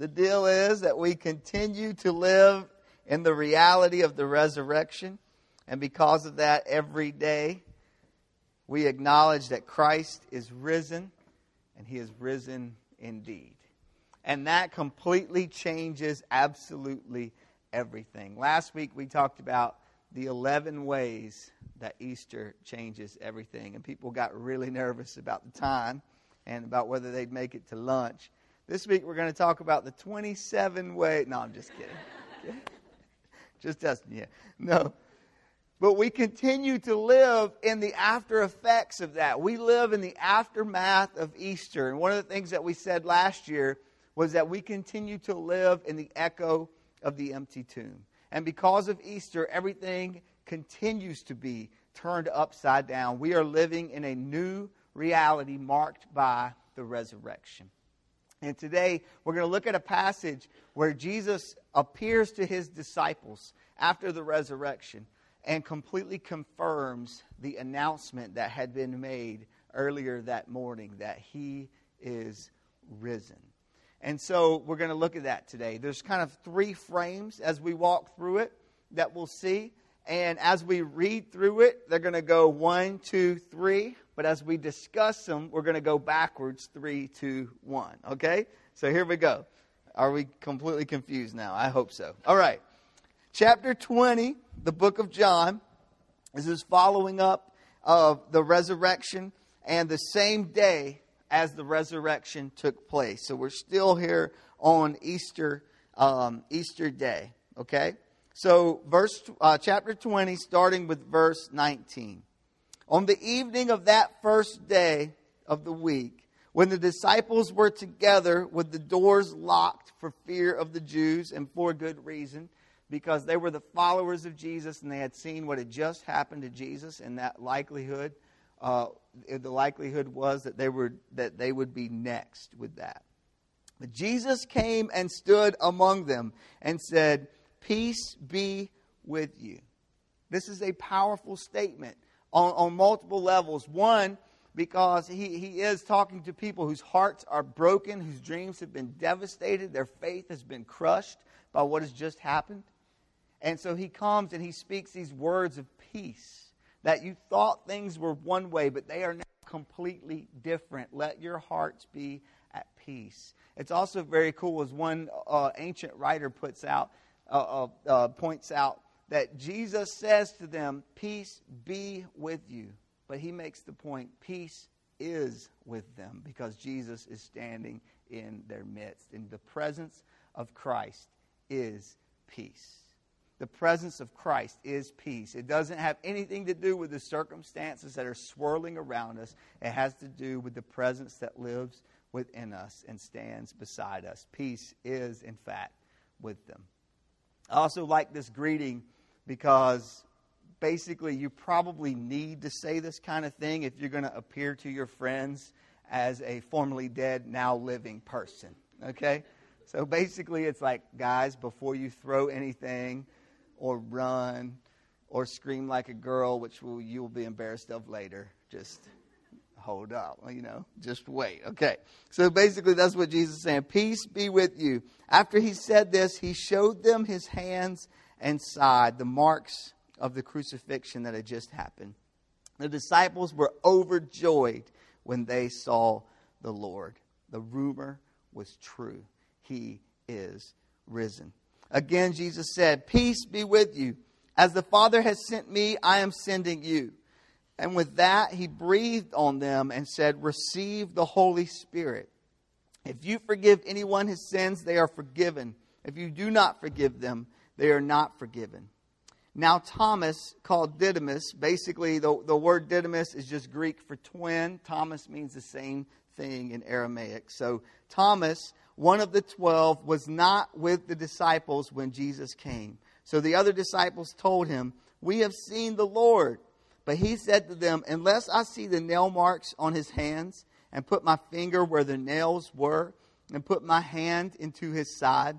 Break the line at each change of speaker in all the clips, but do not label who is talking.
The deal is that we continue to live in the reality of the resurrection. And because of that, every day we acknowledge that Christ is risen and he is risen indeed. And that completely changes absolutely everything. Last week we talked about the 11 ways that Easter changes everything. And people got really nervous about the time and about whether they'd make it to lunch. This week we're going to talk about the 27 ways. No, I'm just kidding. just testing you. No. But we continue to live in the after effects of that. We live in the aftermath of Easter. And one of the things that we said last year was that we continue to live in the echo of the empty tomb. And because of Easter, everything continues to be turned upside down. We are living in a new reality marked by the resurrection. And today we're going to look at a passage where Jesus appears to his disciples after the resurrection and completely confirms the announcement that had been made earlier that morning that he is risen. And so we're going to look at that today. There's kind of three frames as we walk through it that we'll see. And as we read through it, they're going to go one, two, three. But as we discuss them, we're going to go backwards three, two, one. Okay? So here we go. Are we completely confused now? I hope so. All right. Chapter 20, the book of John, this is following up of the resurrection and the same day as the resurrection took place. So we're still here on Easter, um, Easter Day. Okay? So, verse, uh, chapter 20, starting with verse 19. On the evening of that first day of the week, when the disciples were together with the doors locked for fear of the Jews and for good reason, because they were the followers of Jesus and they had seen what had just happened to Jesus, and that likelihood, uh, the likelihood was that they, were, that they would be next with that. But Jesus came and stood among them and said, Peace be with you. This is a powerful statement on, on multiple levels. One, because he, he is talking to people whose hearts are broken, whose dreams have been devastated, their faith has been crushed by what has just happened. And so he comes and he speaks these words of peace that you thought things were one way, but they are now completely different. Let your hearts be at peace. It's also very cool, as one uh, ancient writer puts out, uh, uh, uh, points out that Jesus says to them, Peace be with you. But he makes the point, peace is with them because Jesus is standing in their midst. And the presence of Christ is peace. The presence of Christ is peace. It doesn't have anything to do with the circumstances that are swirling around us. It has to do with the presence that lives within us and stands beside us. Peace is, in fact, with them. I also like this greeting because basically you probably need to say this kind of thing if you're going to appear to your friends as a formerly dead, now living person. Okay? So basically, it's like, guys, before you throw anything or run or scream like a girl, which will, you will be embarrassed of later, just hold up, you know, just wait. Okay. So basically, that's what Jesus is saying. Peace be with you. After he said this, he showed them his hands and side, the marks of the crucifixion that had just happened. The disciples were overjoyed when they saw the Lord. The rumor was true. He is risen. Again, Jesus said, Peace be with you. As the Father has sent me, I am sending you. And with that, he breathed on them and said, Receive the Holy Spirit. If you forgive anyone his sins, they are forgiven. If you do not forgive them, they are not forgiven. Now, Thomas, called Didymus, basically the, the word Didymus is just Greek for twin. Thomas means the same thing in Aramaic. So, Thomas, one of the twelve, was not with the disciples when Jesus came. So the other disciples told him, We have seen the Lord. But he said to them, Unless I see the nail marks on his hands, and put my finger where the nails were, and put my hand into his side,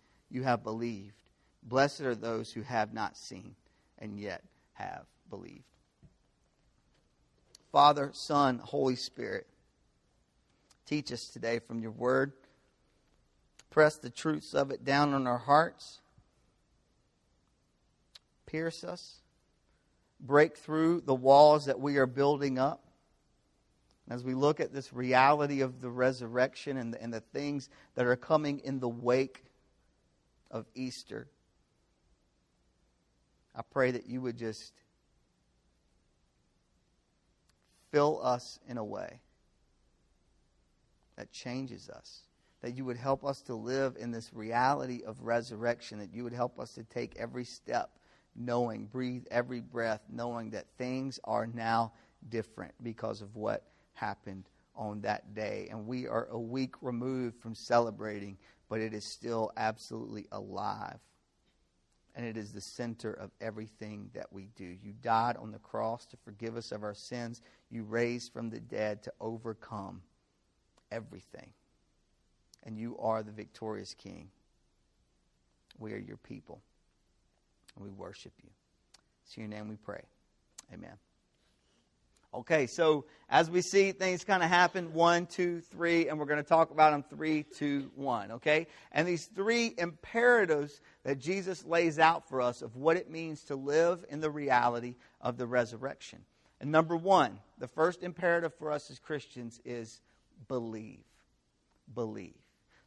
you have believed. Blessed are those who have not seen and yet have believed. Father, Son, Holy Spirit, teach us today from your word. Press the truths of it down on our hearts. Pierce us. Break through the walls that we are building up. As we look at this reality of the resurrection and the, and the things that are coming in the wake of Easter, I pray that you would just fill us in a way that changes us. That you would help us to live in this reality of resurrection. That you would help us to take every step knowing, breathe every breath, knowing that things are now different because of what happened on that day. And we are a week removed from celebrating, but it is still absolutely alive and it is the center of everything that we do. You died on the cross to forgive us of our sins. You raised from the dead to overcome everything. And you are the victorious King. We are your people. And we worship you. It's your name we pray. Amen. Okay, so as we see things kind of happen one, two, three, and we're going to talk about them three, two, one. Okay? And these three imperatives that Jesus lays out for us of what it means to live in the reality of the resurrection. And number one, the first imperative for us as Christians is believe. Believe.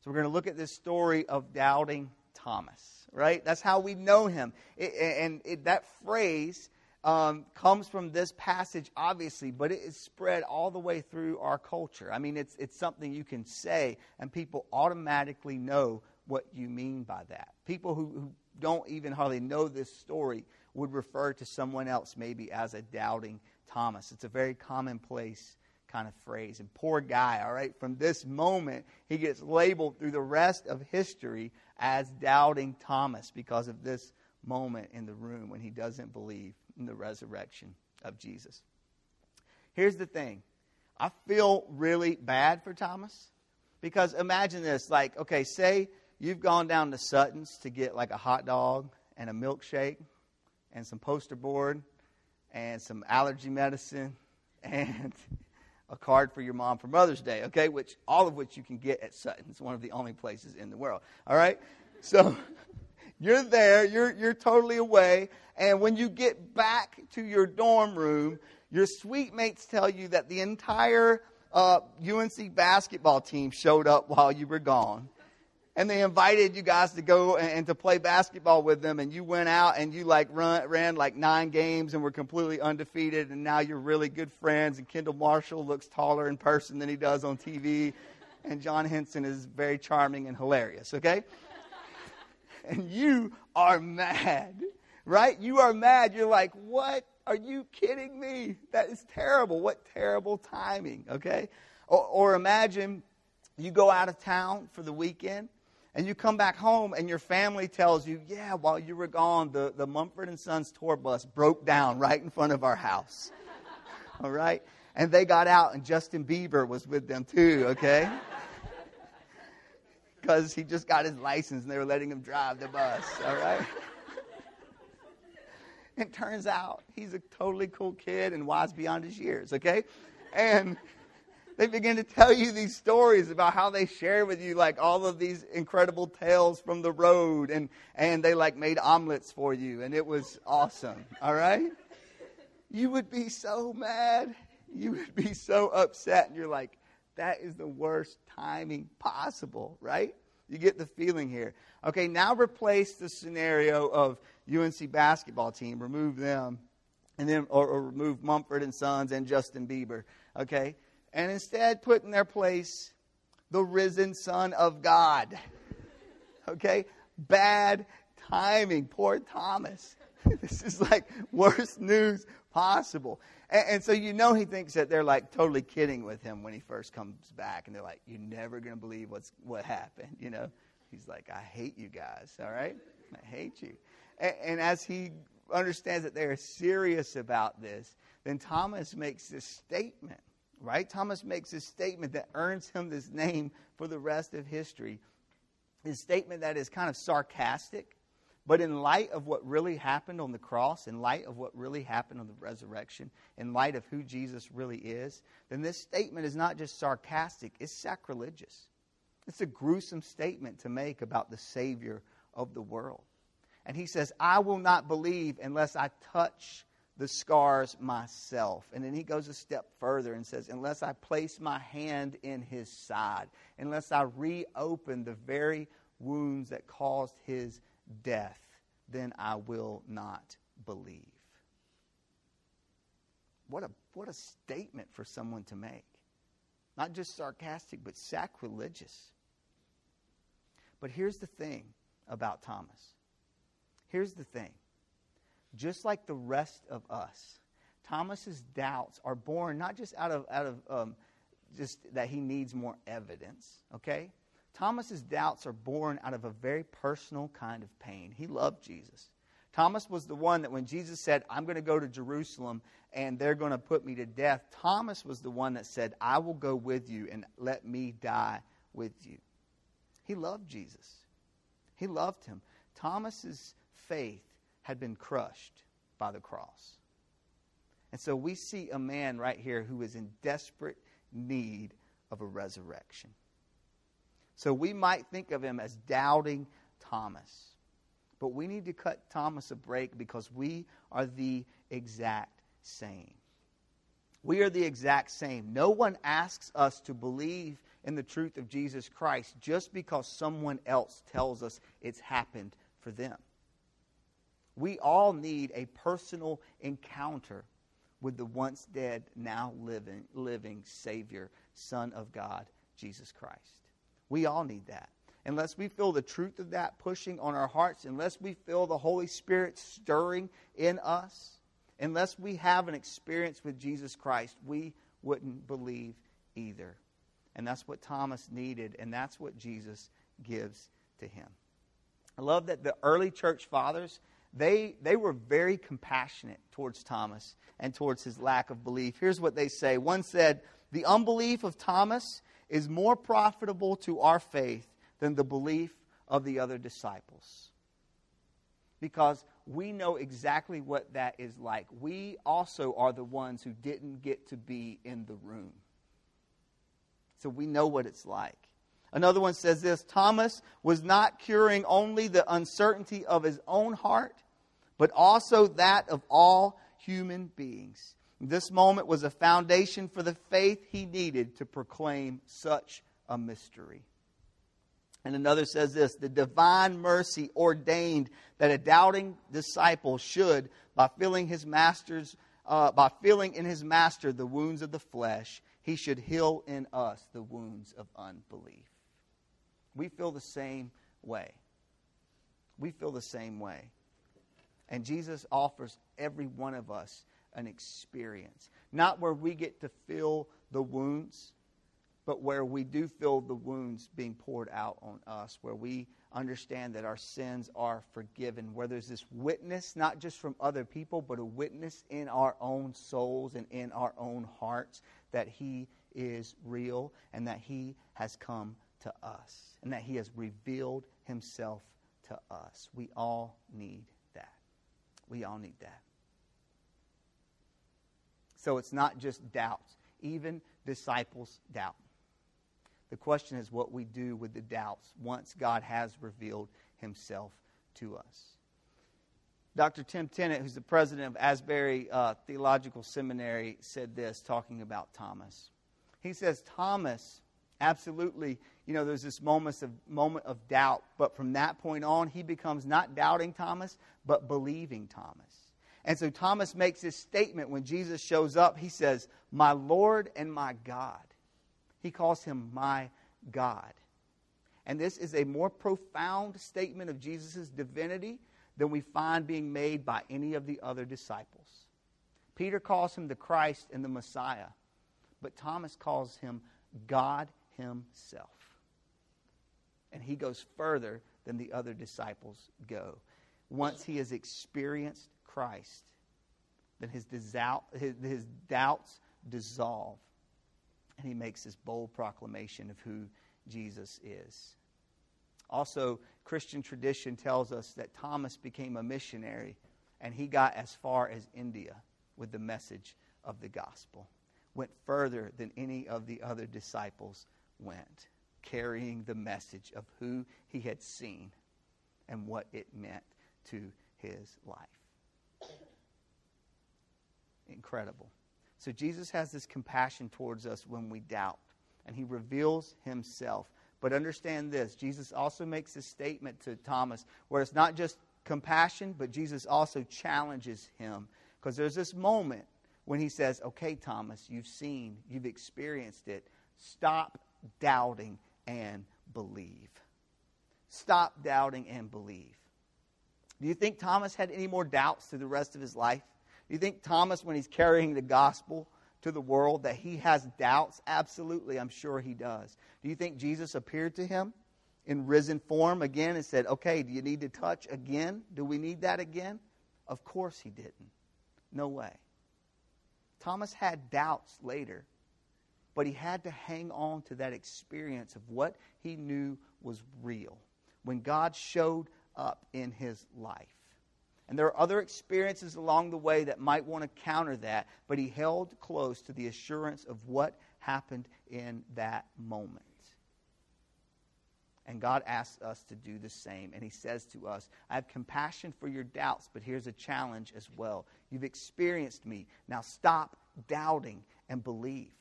So we're going to look at this story of doubting Thomas, right? That's how we know him. It, and it, that phrase um, comes from this passage, obviously, but it is spread all the way through our culture. I mean, it's, it's something you can say, and people automatically know what you mean by that. People who, who don't even hardly know this story would refer to someone else maybe as a doubting Thomas. It's a very commonplace kind of phrase. And poor guy, all right, from this moment, he gets labeled through the rest of history as doubting Thomas because of this moment in the room when he doesn't believe in the resurrection of Jesus. Here's the thing I feel really bad for Thomas because imagine this like, okay, say you've gone down to Sutton's to get like a hot dog and a milkshake and some poster board and some allergy medicine and a card for your mom for Mother's Day, okay? Which all of which you can get at Sutton's, one of the only places in the world. All right? So you're there, you're, you're totally away, and when you get back to your dorm room, your suite mates tell you that the entire uh, UNC basketball team showed up while you were gone. And they invited you guys to go and, and, to play basketball with them. And you went out and you like run, ran like nine games and were completely undefeated. And now you're really good friends. And Kendall Marshall looks taller in person than he does on TV. And John Henson is very charming and hilarious, okay? And you are mad, right? You are mad. You're like, what? Are you kidding me? That is terrible. What terrible timing, okay? Or, or imagine you go out of town for the weekend and you come back home and your family tells you, yeah, while you were gone, the, the Mumford and Sons tour bus broke down right in front of our house. All right? And they got out and Justin Bieber was with them too, okay? Because he just got his license and they were letting him drive the bus, all right? it turns out he's a totally cool kid and wise beyond his years, okay? And they begin to tell you these stories about how they share with you like all of these incredible tales from the road and and they like made omelets for you and it was awesome all right you would be so mad you would be so upset and you're like that is the worst timing possible, right? You get the feeling here. Okay, now replace the scenario of UNC basketball team, remove them, and then or, or remove Mumford and Sons and Justin Bieber. Okay, and instead put in their place the risen Son of God. Okay, bad timing. Poor Thomas. this is like worst news possible. And, and, so you know he thinks that they're like totally kidding with him when he first comes back, and they're like, "You're never going to believe what's what happened," you know. He's like, I hate you guys, all right? I hate you. And, and as he understands that they're serious about this, then Thomas makes this statement, right? Thomas makes this statement that earns him this name for the rest of history. His statement that is kind of sarcastic, but in light of what really happened on the cross, in light of what really happened on the resurrection, in light of who Jesus really is, then this statement is not just sarcastic, it's sacrilegious. It's a gruesome statement to make about the Savior of the world. And he says, I will not believe unless I touch the scars myself. And then he goes a step further and says, Unless I place my hand in his side, unless I reopen the very wounds that caused his death, then I will not believe. What a, what a statement for someone to make. Not just sarcastic, but sacrilegious. But here's the thing about Thomas. Here's the thing. Just like the rest of us, Thomas's doubts are born not just out of, out of um, just that he needs more evidence, okay? Thomas's doubts are born out of a very personal kind of pain. He loved Jesus. Thomas was the one that when Jesus said, I'm going to go to Jerusalem and they're going to put me to death, Thomas was the one that said, I will go with you and let me die with you. He loved Jesus. He loved him. Thomas's faith had been crushed by the cross. And so we see a man right here who is in desperate need of a resurrection. So we might think of him as doubting Thomas. But we need to cut Thomas a break because we are the exact same. We are the exact same. No one asks us to believe in the truth of Jesus Christ just because someone else tells us it's happened for them. We all need a personal encounter with the once dead, now living, living Savior, Son of God, Jesus Christ. We all need that. Unless we feel the truth of that pushing on our hearts, unless we feel the Holy Spirit stirring in us, unless we have an experience with Jesus Christ, we wouldn't believe either. And that's what Thomas needed, and that's what Jesus gives to him. I love that the early church fathers, they, they were very compassionate towards Thomas and towards his lack of belief. Here's what they say. One said, The unbelief of Thomas is more profitable to our faith than the belief of the other disciples. Because we know exactly what that is like. We also are the ones who didn't get to be in the room. So we know what it's like. Another one says this Thomas was not curing only the uncertainty of his own heart, but also that of all human beings. This moment was a foundation for the faith he needed to proclaim such a mystery. And another says this the divine mercy ordained that a doubting disciple should, by feeling his master's uh, by feeling in his master the wounds of the flesh, he should heal in us the wounds of unbelief. We feel the same way. We feel the same way. And Jesus offers every one of us an experience. Not where we get to feel the wounds, but where we do feel the wounds being poured out on us, where we understand that our sins are forgiven, where there's this witness, not just from other people, but a witness in our own souls and in our own hearts that He is real and that He has come to us and that He has revealed Himself to us. We all need that. We all need that. So it's not just doubts. Even disciples doubt. The question is what we do with the doubts once God has revealed himself to us. Dr. Tim Tennent, who's the president of Asbury uh, Theological Seminary, said this talking about Thomas. He says, Thomas, absolutely, you know, there's this of, moment of doubt, but from that point on, he becomes not doubting Thomas, but believing Thomas. And so Thomas makes this statement when Jesus shows up. He says, My Lord and my God. He calls him my God. And this is a more profound statement of Jesus' divinity than we find being made by any of the other disciples. Peter calls him the Christ and the Messiah, but Thomas calls him God Himself. and he goes further than the other disciples go. Once he has experienced Christ, then his, his, his doubts dissolve, and he makes this bold proclamation of who Jesus is. Also, Christian tradition tells us that Thomas became a missionary and he got as far as India with the message of the gospel. Went further than any of the other disciples went, carrying the message of who he had seen and what it meant to his life. Incredible. So Jesus has this compassion towards us when we doubt, and he reveals himself. But understand this Jesus also makes a statement to Thomas where it's not just compassion, but Jesus also challenges him. Because there's this moment when he says, Okay, Thomas, you've seen, you've experienced it. Stop doubting and believe. Stop doubting and believe. Do you think Thomas had any more doubts through the rest of his life? Do you think Thomas, when he's carrying the gospel to the world, that he has doubts? Absolutely, I'm sure he does. Do you think Jesus appeared to him in risen form again and said, Okay, do you need to touch again? Do we need that again? Of course he didn't. No way. Thomas had doubts later, but he had to hang on to that experience of what he knew was real when God showed up in his life. And there are other experiences along the way that might want to counter that, but he held close to the assurance of what happened in that moment. And God asks us to do the same. And He says to us, I have compassion for your doubts, but here's a challenge as well. You've experienced me. Now stop doubting and believe.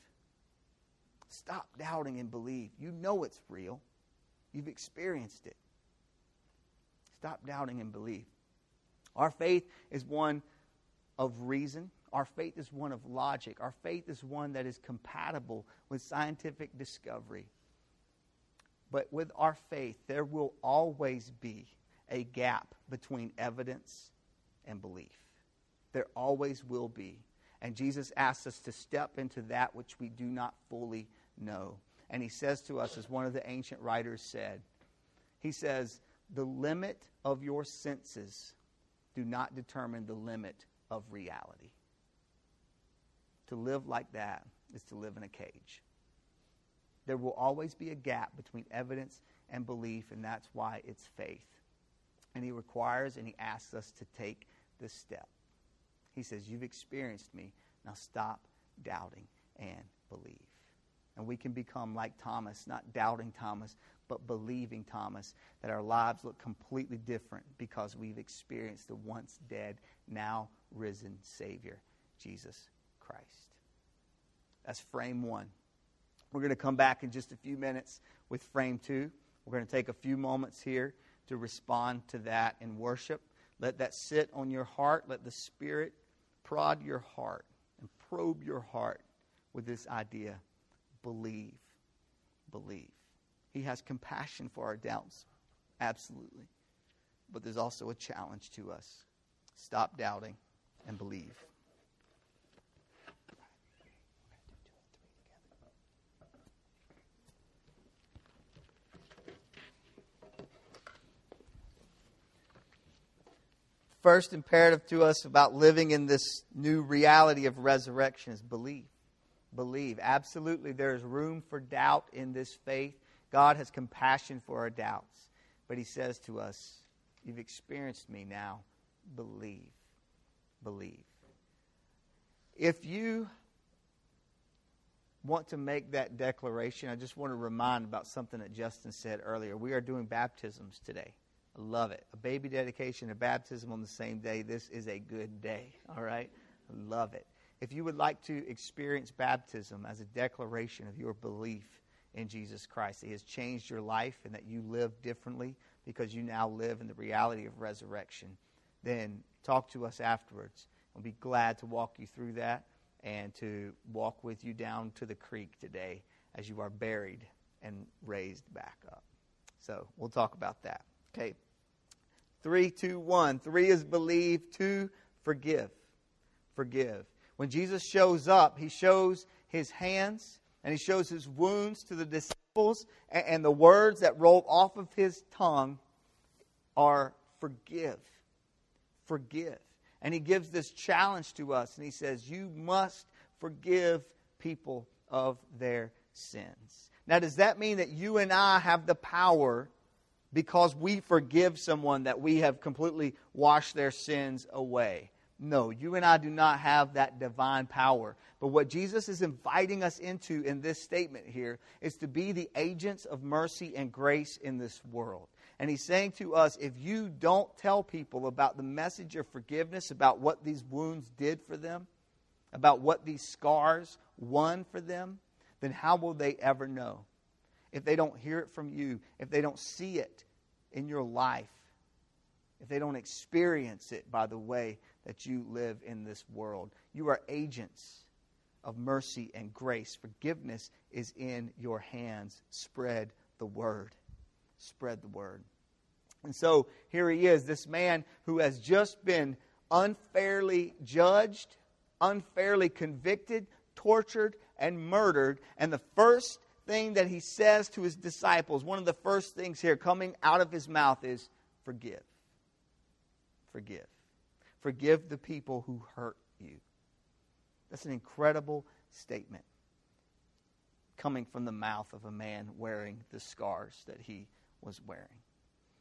Stop doubting and believe. You know it's real, you've experienced it. Stop doubting and believe. Our faith is one of reason. Our faith is one of logic. Our faith is one that is compatible with scientific discovery. But with our faith, there will always be a gap between evidence and belief. There always will be. And Jesus asks us to step into that which we do not fully know. And he says to us, as one of the ancient writers said, he says, The limit of your senses do not determine the limit of reality. To live like that is to live in a cage. There will always be a gap between evidence and belief, and that's why it's faith. And he requires and he asks us to take this step. He says, You've experienced me. Now stop doubting and believe. And we can become like Thomas, not doubting Thomas, but believing Thomas, that our lives look completely different because we've experienced the once dead, now risen Savior, Jesus Christ. That's frame one. We're going to come back in just a few minutes with frame two. We're going to take a few moments here to respond to that in worship. Let that sit on your heart. Let the Spirit prod your heart and probe your heart with this idea believe. Believe. He has compassion for our doubts. Absolutely. But there's also a challenge to us. Stop doubting and believe. first imperative to us about living in this new reality of resurrection is believe. Believe. Absolutely, there is room for doubt in this faith. God has compassion for our doubts. But He says to us, You've experienced me now. Believe. Believe. If you want to make that declaration, I just want to remind about something that Justin said earlier. We are doing baptisms today. I love it. A baby dedication, a baptism on the same day. This is a good day. All right? I love it. If you would like to experience baptism as a declaration of your belief in Jesus Christ, He has changed your life and that you live differently because you now live in the reality of resurrection, then talk to us afterwards. We'll be glad to walk you through that and to walk with you down to the creek today as you are buried and raised back up. So we'll talk about that. Okay. Three, two, one. Three is believe. Two, forgive. Forgive. When Jesus shows up, he shows his hands and he shows his wounds to the disciples and, and the words that roll off of his tongue are forgive. Forgive. And he gives this challenge to us, and he says, You must forgive people of their sins. Now, does that mean that you and I have the power because we forgive someone that we have completely washed their sins away? No, you and I do not have that divine power. But what Jesus is inviting us into in this statement here is to be the agents of mercy and grace in this world. And he's saying to us if you don't tell people about the message of forgiveness, about what these wounds did for them, about what these scars won for them, then how will they ever know? If they don't hear it from you, if they don't see it in your life, if they don't experience it by the way that you live in this world. You are agents of mercy and grace. Forgiveness is in your hands. Spread the word. Spread the word. And so here he is, this man who has just been unfairly judged, unfairly convicted, tortured, and murdered. And the first thing that he says to his disciples, one of the first things here coming out of his mouth is forgive. Forgive. Forgive the people who hurt you. That's an incredible statement coming from the mouth of a man wearing the scars that he was wearing.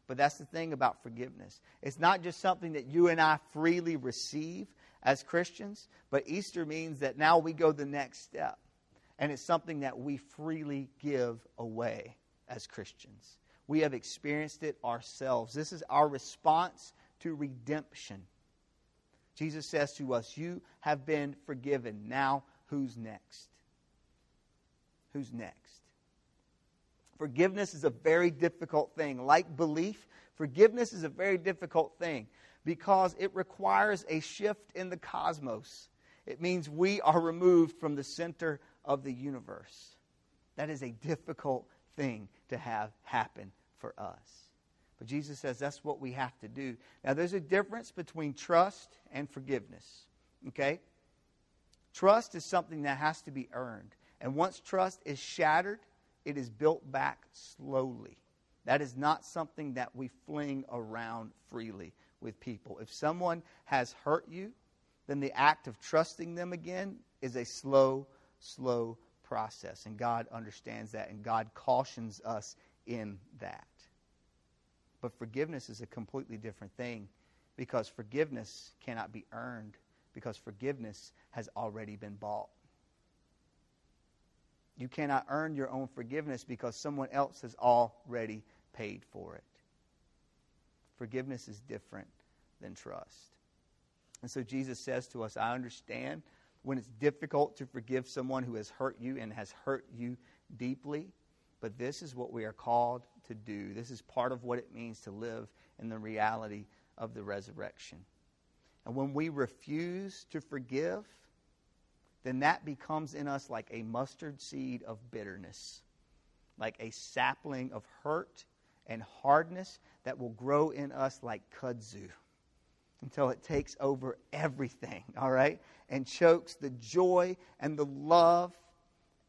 But that's the thing about forgiveness. It's not just something that you and I freely receive as Christians, but Easter means that now we go the next step. And it's something that we freely give away as Christians. We have experienced it ourselves. This is our response to redemption. Jesus says to us, You have been forgiven. Now, who's next? Who's next? Forgiveness is a very difficult thing. Like belief, forgiveness is a very difficult thing because it requires a shift in the cosmos. It means we are removed from the center of the universe. That is a difficult thing to have happen for us. But Jesus says that's what we have to do. Now, there's a difference between trust and forgiveness. Okay? Trust is something that has to be earned. And once trust is shattered, it is built back slowly. That is not something that we fling around freely with people. If someone has hurt you, then the act of trusting them again is a slow, slow process. And God understands that, and God cautions us in that. But forgiveness is a completely different thing because forgiveness cannot be earned because forgiveness has already been bought. You cannot earn your own forgiveness because someone else has already paid for it. Forgiveness is different than trust. And so Jesus says to us, I understand when it's difficult to forgive someone who has hurt you and has hurt you deeply. But this is what we are called to do. This is part of what it means to live in the reality of the resurrection. And when we refuse to forgive, then that becomes in us like a mustard seed of bitterness, like a sapling of hurt and hardness that will grow in us like kudzu until it takes over everything, all right? And chokes the joy and the love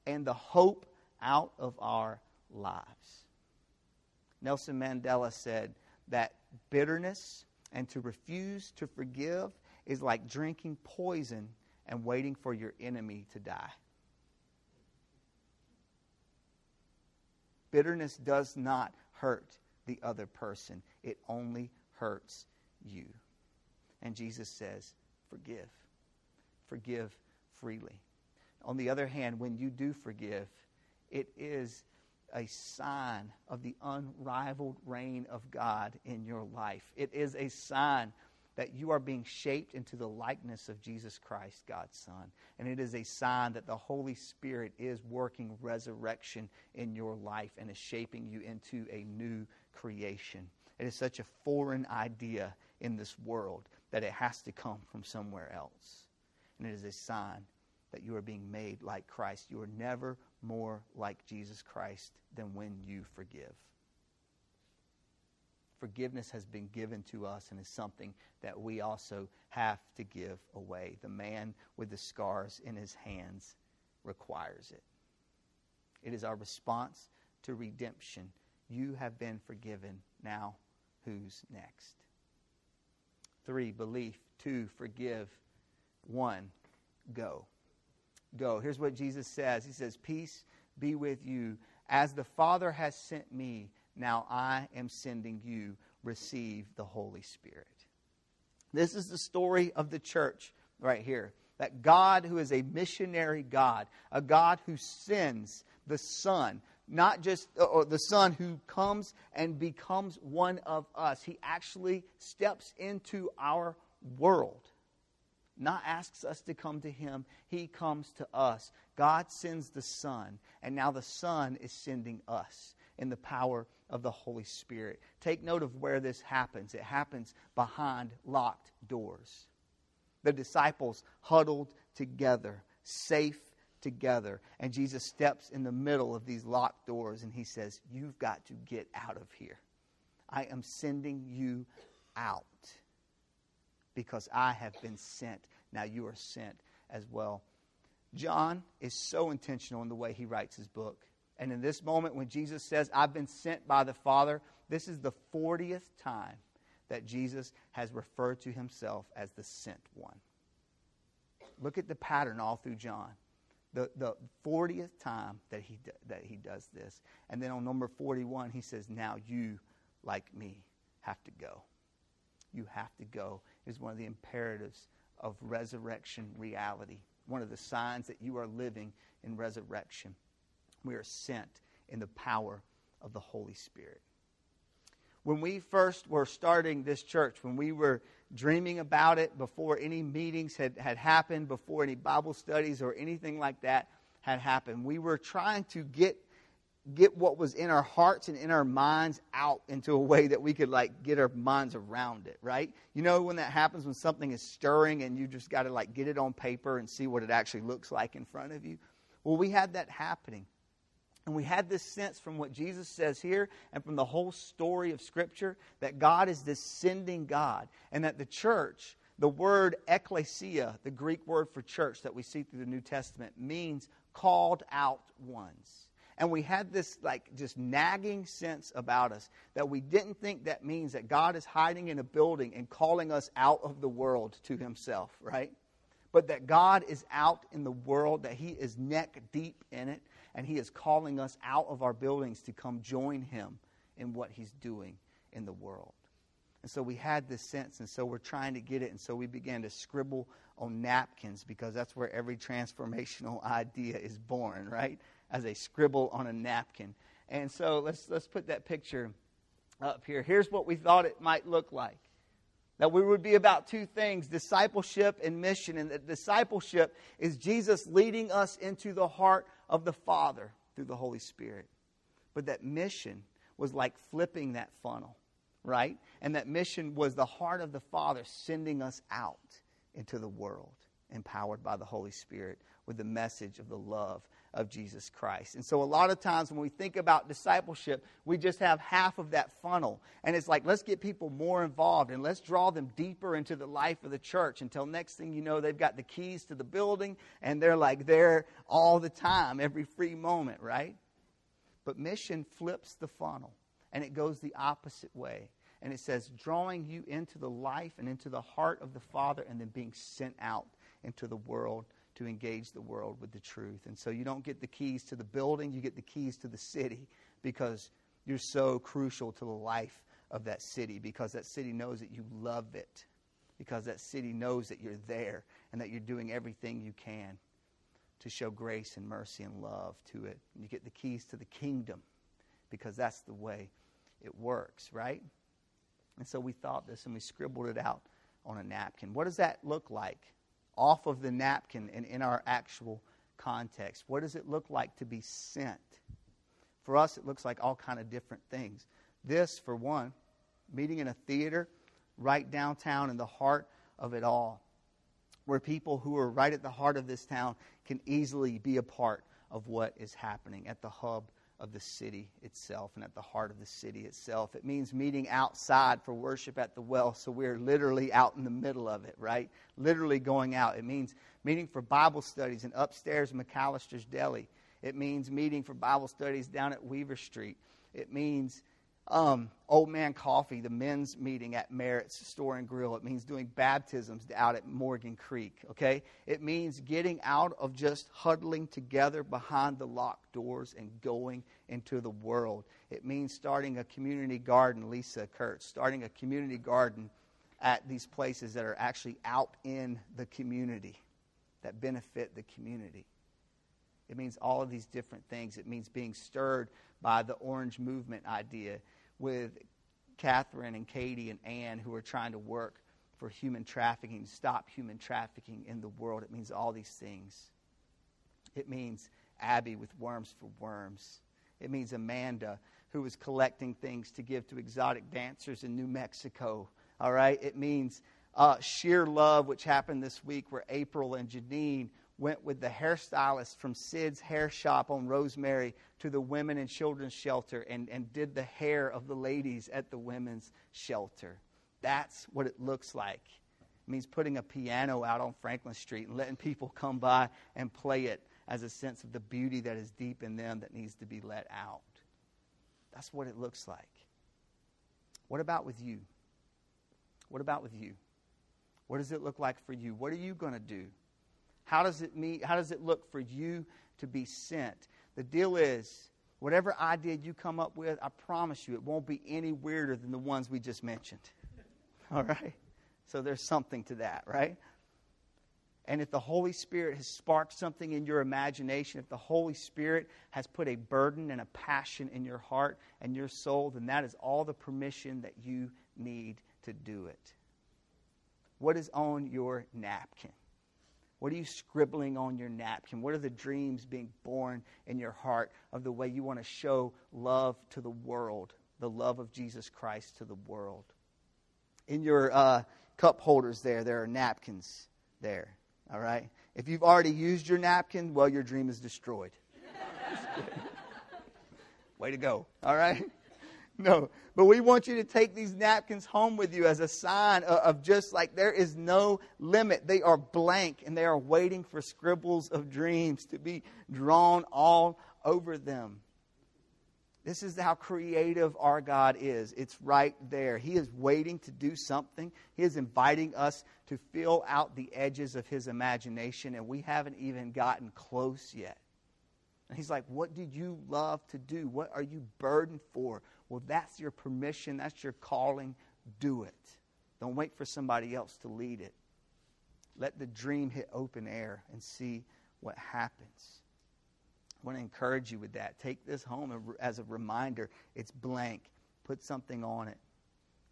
and the hope out of our lives. Nelson Mandela said that bitterness and to refuse to forgive is like drinking poison and waiting for your enemy to die. Bitterness does not hurt the other person, it only hurts you. And Jesus says, Forgive. Forgive freely. On the other hand, when you do forgive, it is a sign of the unrivaled reign of God in your life. It is a sign that you are being shaped into the likeness of Jesus Christ, God's Son. And it is a sign that the Holy Spirit is working resurrection in your life and is shaping you into a new creation. It is such a foreign idea in this world that it has to come from somewhere else. And it is a sign that you are being made like Christ. You are never more like Jesus Christ than when you forgive. Forgiveness has been given to us and is something that we also have to give away. The man with the scars in his hands requires it. It is our response to redemption. You have been forgiven. Now, who's next? Three, belief. Two, forgive. One, go. Go. Here's what Jesus says He says, Peace be with you. As the Father has sent me, now I am sending you. Receive the Holy Spirit. This is the story of the church right here. That God, who is a missionary God, a God who sends the Son, not just or the Son who comes and becomes one of us, He actually steps into our world not asks us to come to him, he comes to us. God sends the Son, and now the Son is sending us in the power of the Holy Spirit. Take note of where this happens. It happens behind locked doors. The disciples huddled together, safe together, and Jesus steps in the middle of these locked doors and he says, You've got to get out of here. I am sending you out because I have been sent. Now you are sent as well. John is so intentional in the way he writes his book. And in this moment, when Jesus says, I've been sent by the Father, this is the 40th time that Jesus has referred to himself as the sent one. Look at the pattern all through John. The, the 40th time that he, that he does this. And then on number 41, he says, Now you, like me, have to go. You have to go is one of the imperatives of resurrection reality, one of the signs that you are living in resurrection. We are sent in the power of the Holy Spirit. When we first were starting this church, when we were dreaming about it before any meetings had, had happened, before any Bible studies or anything like that had happened, we were trying to get get what was in our hearts and in our minds out into a way that we could like get our minds around it right? You know when that happens when something is stirring and you just got to like get it on paper and see what it actually looks like in front of you? Well we had that happening. And we had this sense from what jesus says here and from the whole story of scripture that god is this sending god and that the church the word ecclesia the greek word for church that we see through the new testament means called out ones and we had this like just nagging sense about us that we didn't think that means that God is hiding in a building and calling us out of the world to himself, right? But that God is out in the world, that he is neck deep in it, and he is calling us out of our buildings to come join him in what he's doing in the world. And so we had this sense, and so we're trying to get it, and so we began to scribble on napkins because that's where every transformational idea is born, right? As a scribble on a napkin. And so let's, let's put that picture up here. Here's what we thought it might look like that we would be about two things discipleship and mission. And that discipleship is Jesus leading us into the heart of the Father through the Holy Spirit. But that mission was like flipping that funnel, right? And that mission was the heart of the Father sending us out into the world, empowered by the Holy Spirit with the message of the love of Jesus Christ. And so, a lot of times when we think about discipleship, we just have half of that funnel. And it's like, let's get people more involved and let's draw them deeper into the life of the church until next thing you know, they've got the keys to the building and they're like there all the time, every free moment, right? But mission flips the funnel and it goes the opposite way. And it says, drawing you into the life and into the heart of the Father and then being sent out into the world to engage the world with the truth. And so you don't get the keys to the building, you get the keys to the city because you're so crucial to the life of that city because that city knows that you love it, because that city knows that you're there and that you're doing everything you can to show grace and mercy and love to it. And you get the keys to the kingdom because that's the way it works, right? And so we thought this and we scribbled it out on a napkin. What does that look like? Off of the napkin and in our actual context. What does it look like to be sent? For us, it looks like all kind of different things. This, for one, meeting in a theater right downtown in the heart of it all, where people who are right at the heart of this town can easily be a part of what is happening at the hub of the city itself and at the heart of the city itself. It means meeting outside for worship at the well, so we're literally out in the middle of it, right? Literally going out. It means meeting for Bible studies in upstairs McAllister's Deli. It means meeting for Bible studies down at Weaver Street. It means um, Old Man Coffee, the men's meeting at Merritt's Store and Grill. It means doing baptisms out at Morgan Creek, okay? It means getting out of just huddling together behind the locked doors and going into the world. It means starting a community garden, Lisa Kurtz, starting a community garden at these places that are actually out in the community, that benefit the community. It means all of these different things. It means being stirred by the orange movement idea with Catherine and Katie and Ann who are trying to work for human trafficking, stop human trafficking in the world. It means all these things. It means Abby with Worms for Worms. It means Amanda who was collecting things to give to exotic dancers in New Mexico. All right? It means uh, Sheer Love, which happened this week, where April and Janine went with the hairstylist from Sid's hair shop on Rosemary to the women and children's shelter and, and did the hair of the ladies at the women's shelter. That's what it looks like. It means putting a piano out on Franklin Street and letting people come by and play it as a sense of the beauty that is deep in them that needs to be let out. That's what it looks like. What about with you? What about with you? What does it look like for you? What are you going to do? How does it meet, how does it look for you to be sent? The deal is, whatever idea you come up with, I promise you it won't be any weirder than the ones we just mentioned. All right? So there's something to that, right? And if the Holy Spirit has sparked something in your imagination, if the Holy Spirit has put a burden and a passion in your heart and your soul, then that is all the permission that you need to do it. What is on your napkin? What are you scribbling on your napkin? What are the dreams being born in your heart of the way you want to show love to the world, the love of Jesus Christ to the world? In your uh, cup holders there, there are napkins there, all right? If you've already used your napkin, well, your dream is destroyed. Way to go, all right? No, but we want you to take these napkins home with you as a sign of, just like there is no limit. They are blank and they are waiting for scribbles of dreams to be drawn all over them. This is how creative our God is. It's right there. He is waiting to do something. He is inviting us to fill out the edges of His imagination, and we haven't even gotten close yet. And He's like, What do you love to do? What are you burdened for? Well, that's your permission, that's your calling. Do it. Don't wait for somebody else to lead it. Let the dream hit open air and see what happens. I want to encourage you with that. Take this home as a reminder. It's blank. Put something on it.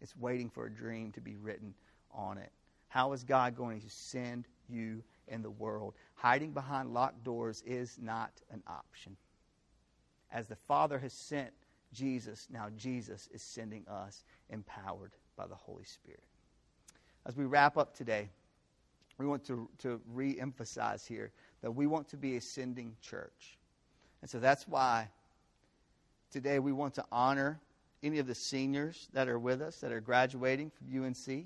It's waiting for a dream to be written on it. How is God going to send you in the world? Hiding behind locked doors is not an option. As the Father has sent Jesus, now Jesus is sending us empowered by the Holy Spirit. As we wrap up today, we want to, to re emphasize here that we want to be a sending church. And so that's why today we want to honor any of the seniors that are with us that are graduating from UNC.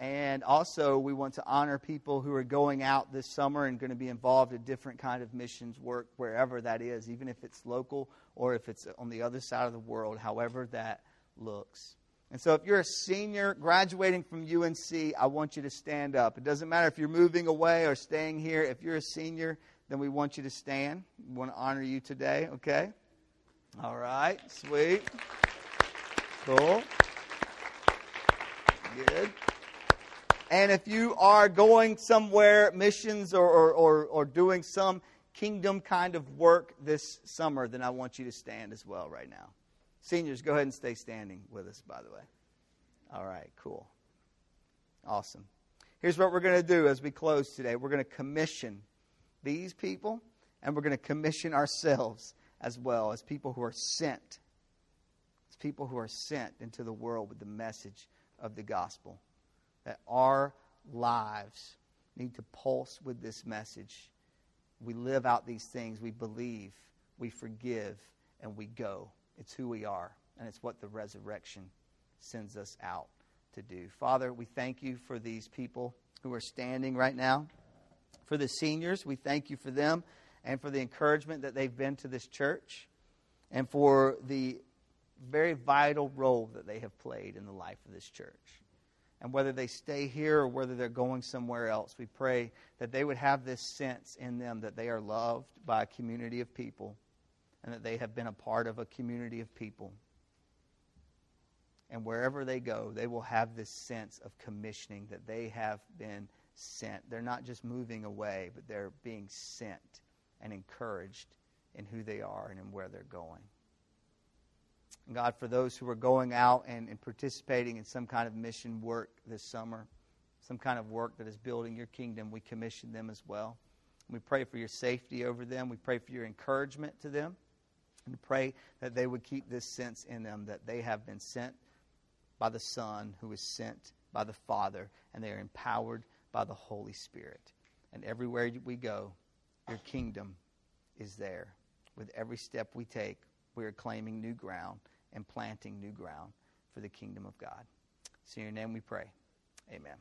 And also, we want to honor people who are going out this summer and going to be involved in different kind of missions work, wherever that is, even if it's local or if it's on the other side of the world, however that looks. And so, if you're a senior graduating from UNC, I want you to stand up. It doesn't matter if you're moving away or staying here. If you're a senior, then we want you to stand. We want to honor you today, okay? All right, sweet. Cool. Good. And if you are going somewhere, missions or, or, or, or, doing some kingdom kind of work this summer, then I want you to stand as well right now. Seniors, go ahead and stay standing with us, by the way. All right, cool. Awesome. Here's what we're going to do as we close today we're going to commission these people, and we're going to commission ourselves as well as people who are sent. As people who are sent into the world with the message of the gospel that our lives need to pulse with this message. We live out these things, we believe, we forgive, and we go. It's who we are, and it's what the resurrection sends us out to do. Father, we thank you for these people who are standing right now. For the seniors, we thank you for them and for the encouragement that they've been to this church and for the very vital role that they have played in the life of this church. And whether they stay here or whether they're going somewhere else, we pray that they would have this sense in them that they are loved by a community of people and that they have been a part of a community of people. And wherever they go, they will have this sense of commissioning that they have been sent. They're not just moving away, but they're being sent and encouraged in who they are and in where they're going. And God, for those who are going out and, and participating in some kind of mission work this summer, some kind of work that is building your kingdom, we commission them as well. We pray for your safety over them. We pray for your encouragement to them. And pray that they would keep this sense in them that they have been sent by the Son who is sent by the Father, and they are empowered by the Holy Spirit. And everywhere we go, your kingdom is there. With every step we take, we are claiming new ground and planting new ground for the kingdom of God. So in your name we pray. Amen.